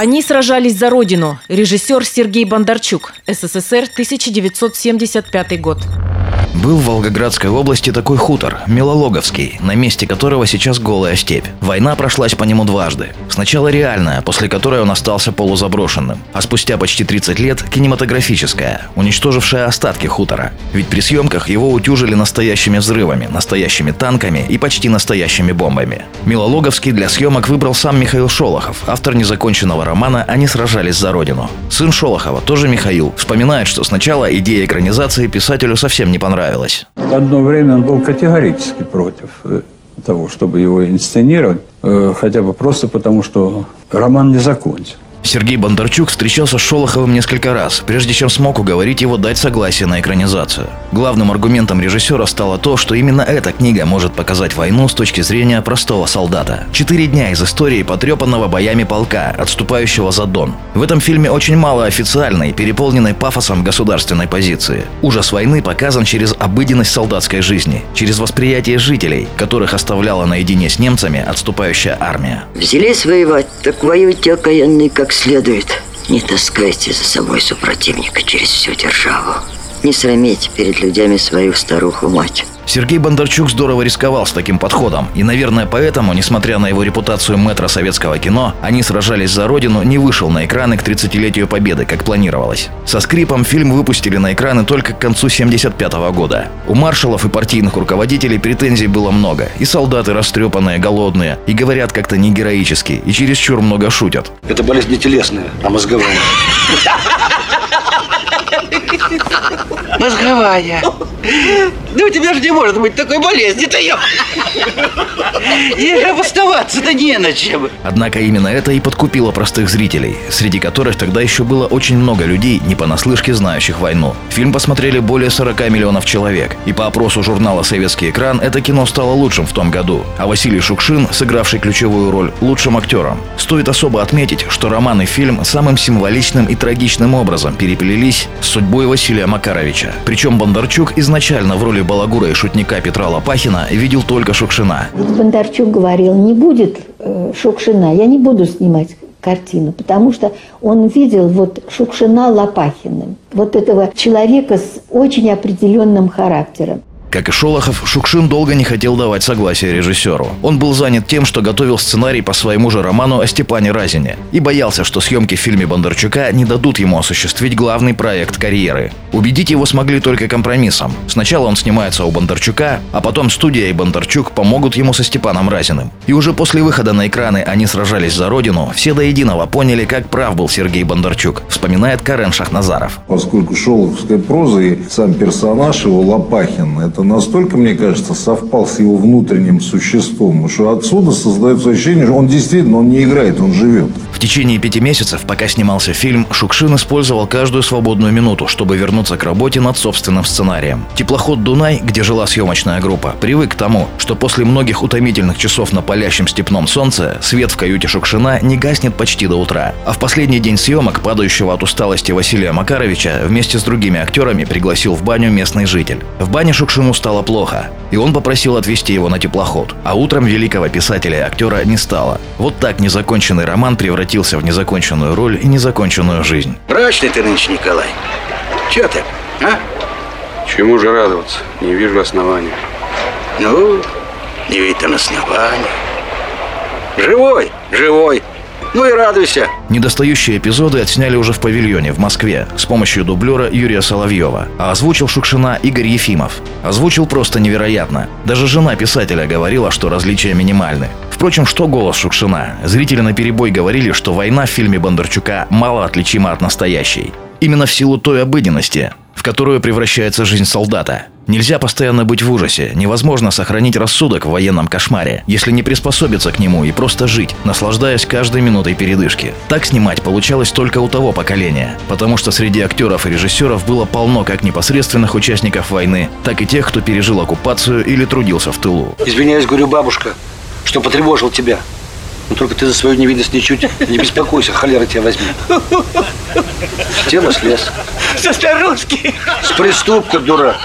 Они сражались за родину. Режиссер Сергей Бондарчук. СССР, 1975 год. Был в Волгоградской области такой хутор, Милологовский, на месте которого сейчас голая степь. Война прошлась по нему дважды. Сначала реальная, после которой он остался полузаброшенным, а спустя почти 30 лет кинематографическая, уничтожившая остатки хутора. Ведь при съемках его утюжили настоящими взрывами, настоящими танками и почти настоящими бомбами. Милологовский для съемок выбрал сам Михаил Шолохов, автор незаконченного романа «Они сражались за родину». Сын Шолохова, тоже Михаил, вспоминает, что сначала идея экранизации писателю совсем не понравилась понравилось. Одно время он был категорически против э, того, чтобы его инсценировать, э, хотя бы просто потому, что роман не закончен. Сергей Бондарчук встречался с Шолоховым несколько раз, прежде чем смог уговорить его дать согласие на экранизацию. Главным аргументом режиссера стало то, что именно эта книга может показать войну с точки зрения простого солдата. Четыре дня из истории потрепанного боями полка, отступающего за Дон. В этом фильме очень мало официальной, переполненной пафосом государственной позиции. Ужас войны показан через обыденность солдатской жизни, через восприятие жителей, которых оставляла наедине с немцами отступающая армия. Взялись воевать, так воюйте окаянный как как следует. Не таскайте за собой супротивника через всю державу. Не срамите перед людьми свою старуху-мать. Сергей Бондарчук здорово рисковал с таким подходом. И, наверное, поэтому, несмотря на его репутацию мэтра советского кино, «Они сражались за родину» не вышел на экраны к 30-летию Победы, как планировалось. Со скрипом фильм выпустили на экраны только к концу 75 -го года. У маршалов и партийных руководителей претензий было много. И солдаты растрепанные, голодные, и говорят как-то не героически, и чересчур много шутят. Это болезнь не телесная, а мозговая. Мозговая. Да у тебя же не может быть такой болезни-то, я. Ей же обосноваться-то не на чем. Однако именно это и подкупило простых зрителей, среди которых тогда еще было очень много людей, не понаслышке знающих войну. Фильм посмотрели более 40 миллионов человек, и по опросу журнала «Советский экран» это кино стало лучшим в том году, а Василий Шукшин, сыгравший ключевую роль, лучшим актером. Стоит особо отметить, что роман и фильм самым символичным и трагичным образом переплелись с судьбой Василия Макаровича. Причем Бондарчук изначально в роли балагура и шутника Петра Лопахина видел только Шукшина. Бондарчук говорил, не будет э, Шукшина, я не буду снимать картину, потому что он видел вот Шукшина Лопахиным, вот этого человека с очень определенным характером. Как и Шолохов, Шукшин долго не хотел давать согласие режиссеру. Он был занят тем, что готовил сценарий по своему же роману о Степане Разине и боялся, что съемки в фильме Бондарчука не дадут ему осуществить главный проект карьеры. Убедить его смогли только компромиссом. Сначала он снимается у Бондарчука, а потом студия и Бондарчук помогут ему со Степаном Разиным. И уже после выхода на экраны «Они сражались за родину» все до единого поняли, как прав был Сергей Бондарчук, вспоминает Карен Шахназаров. Поскольку шолоховская проза и сам персонаж его Лопахин – это это настолько, мне кажется, совпал с его внутренним существом, что отсюда создается ощущение, что он действительно он не играет, он живет. В течение пяти месяцев, пока снимался фильм, Шукшин использовал каждую свободную минуту, чтобы вернуться к работе над собственным сценарием. Теплоход «Дунай», где жила съемочная группа, привык к тому, что после многих утомительных часов на палящем степном солнце свет в каюте Шукшина не гаснет почти до утра. А в последний день съемок, падающего от усталости Василия Макаровича, вместе с другими актерами пригласил в баню местный житель. В бане Шукшин ему стало плохо, и он попросил отвезти его на теплоход. А утром великого писателя и актера не стало. Вот так незаконченный роман превратился в незаконченную роль и незаконченную жизнь. Мрачный ты нынче, Николай. Че ты, а? Чему же радоваться? Не вижу основания. Ну, не видно основания. Живой, живой. Ну и радуйся. Недостающие эпизоды отсняли уже в павильоне в Москве с помощью дублера Юрия Соловьева. А озвучил Шукшина Игорь Ефимов. Озвучил просто невероятно. Даже жена писателя говорила, что различия минимальны. Впрочем, что голос Шукшина? Зрители на перебой говорили, что война в фильме Бондарчука мало отличима от настоящей. Именно в силу той обыденности, в которую превращается жизнь солдата. Нельзя постоянно быть в ужасе, невозможно сохранить рассудок в военном кошмаре, если не приспособиться к нему и просто жить, наслаждаясь каждой минутой передышки. Так снимать получалось только у того поколения, потому что среди актеров и режиссеров было полно как непосредственных участников войны, так и тех, кто пережил оккупацию или трудился в тылу. Извиняюсь, говорю, бабушка, что потревожил тебя. Но только ты за свою невидность ничуть не беспокойся, холера тебя возьмет. С тела слез. Со старушки. С приступка, дурак.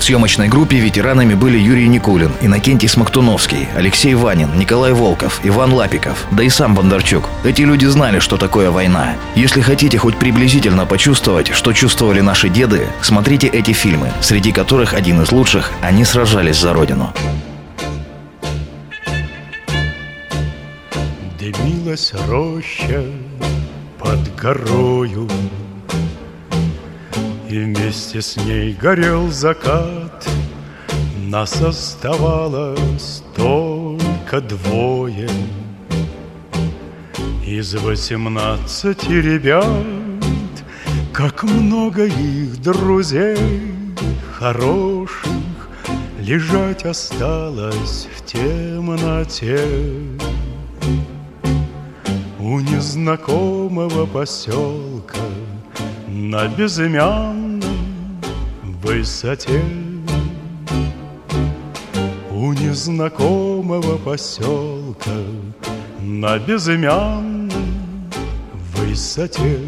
В съемочной группе ветеранами были Юрий Никулин, Иннокентий Смоктуновский, Алексей Ванин, Николай Волков, Иван Лапиков, да и сам Бондарчук. Эти люди знали, что такое война. Если хотите хоть приблизительно почувствовать, что чувствовали наши деды, смотрите эти фильмы, среди которых один из лучших «Они сражались за Родину». Дымилась роща под горою И вместе с ней горел закат. Нас оставалось только двое. Из восемнадцати ребят Как много их друзей хороших Лежать осталось в темноте. У незнакомого поселка На безымянной высоте У незнакомого поселка На безымянной высоте.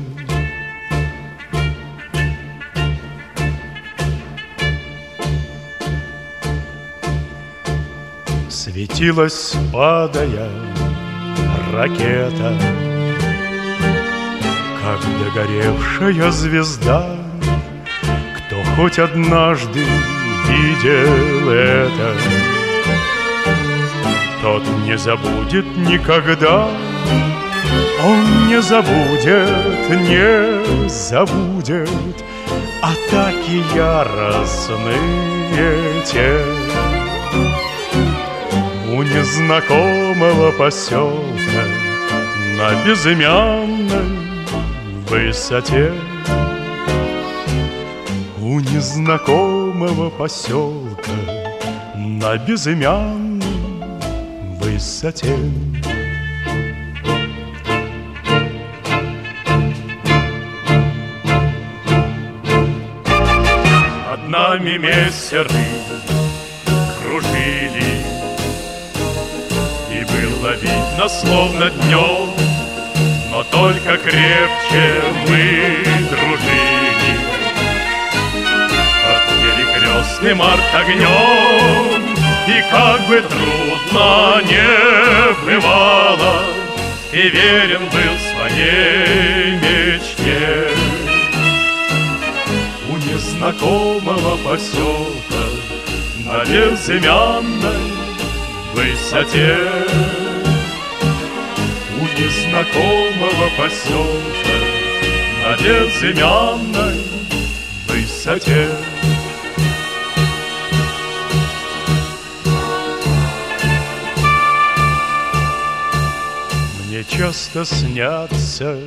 Светилась, падая, ракета Как догоревшая звезда хоть однажды видел это. Тот не забудет никогда Он не забудет, не забудет Атаки яростные те. У незнакомого поселка На безымянной высоте У незнакомого поселка На безымянной высоте. Над нами мессеры кружили и было видно, словно днем Но только крепче мы дружили перекрестным огнем И как бы трудно не бывало И верен был своей мечте. У незнакомого поселка На безымянной высоте. У незнакомого поселка На безымянной высоте Часто снятся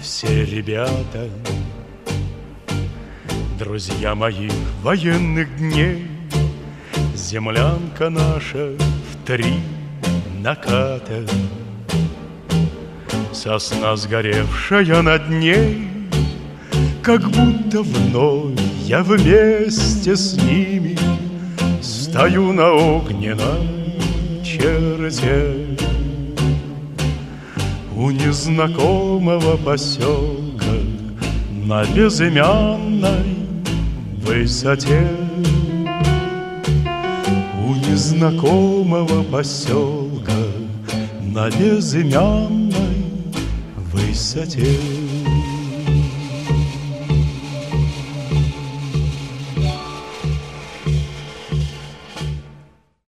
все ребята. Друзья моих военных дней Землянка наша в три наката. Сосна сгоревшая над ней Как будто вновь я вместе с ними Стою на огненном черте У незнакомого поселка На безымянной высоте. У незнакомого поселка На безымянной высоте